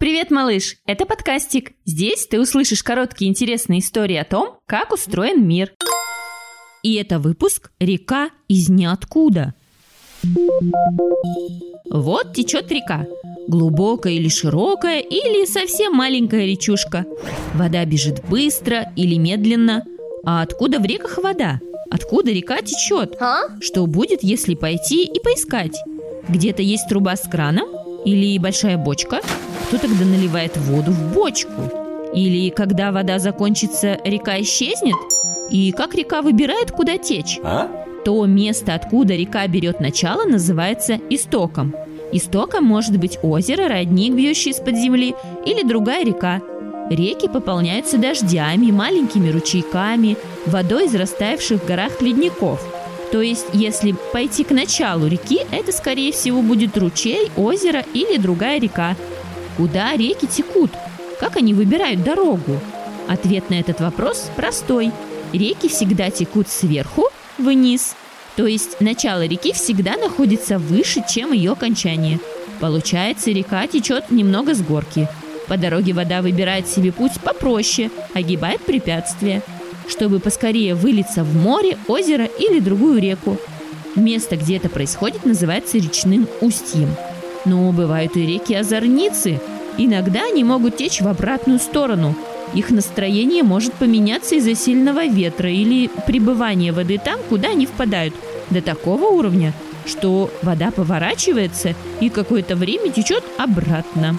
Привет, малыш! Это подкастик. Здесь ты услышишь короткие интересные истории о том, как устроен мир. И это выпуск «Река из ниоткуда». Вот течет река. Глубокая или широкая, или совсем маленькая речушка. Вода бежит быстро или медленно. А откуда в реках вода? Откуда река течет? А? Что будет, если пойти и поискать? Где-то есть труба с краном? Или большая бочка? Кто тогда наливает воду в бочку? Или когда вода закончится, река исчезнет? И как река выбирает, куда течь? А? То место, откуда река берет начало, называется истоком. Истоком может быть озеро, родник, бьющий из-под земли, или другая река. Реки пополняются дождями, маленькими ручейками, водой из растаявших в горах ледников. То есть, если пойти к началу реки, это, скорее всего, будет ручей, озеро или другая река. Куда реки текут? Как они выбирают дорогу? Ответ на этот вопрос простой. Реки всегда текут сверху вниз. То есть начало реки всегда находится выше, чем ее окончание. Получается, река течет немного с горки. По дороге вода выбирает себе путь попроще, огибает препятствия, чтобы поскорее вылиться в море, озеро или другую реку. Место, где это происходит, называется речным устьем. Но бывают и реки-озорницы. Иногда они могут течь в обратную сторону. Их настроение может поменяться из-за сильного ветра или пребывания воды там, куда они впадают. До такого уровня, что вода поворачивается и какое-то время течет обратно.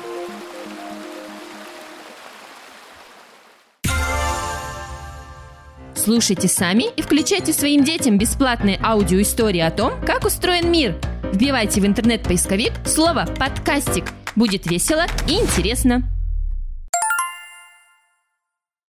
Слушайте сами и включайте своим детям бесплатные аудиоистории о том, как устроен мир. Вбивайте в интернет-поисковик слово «подкастик». Будет весело и интересно.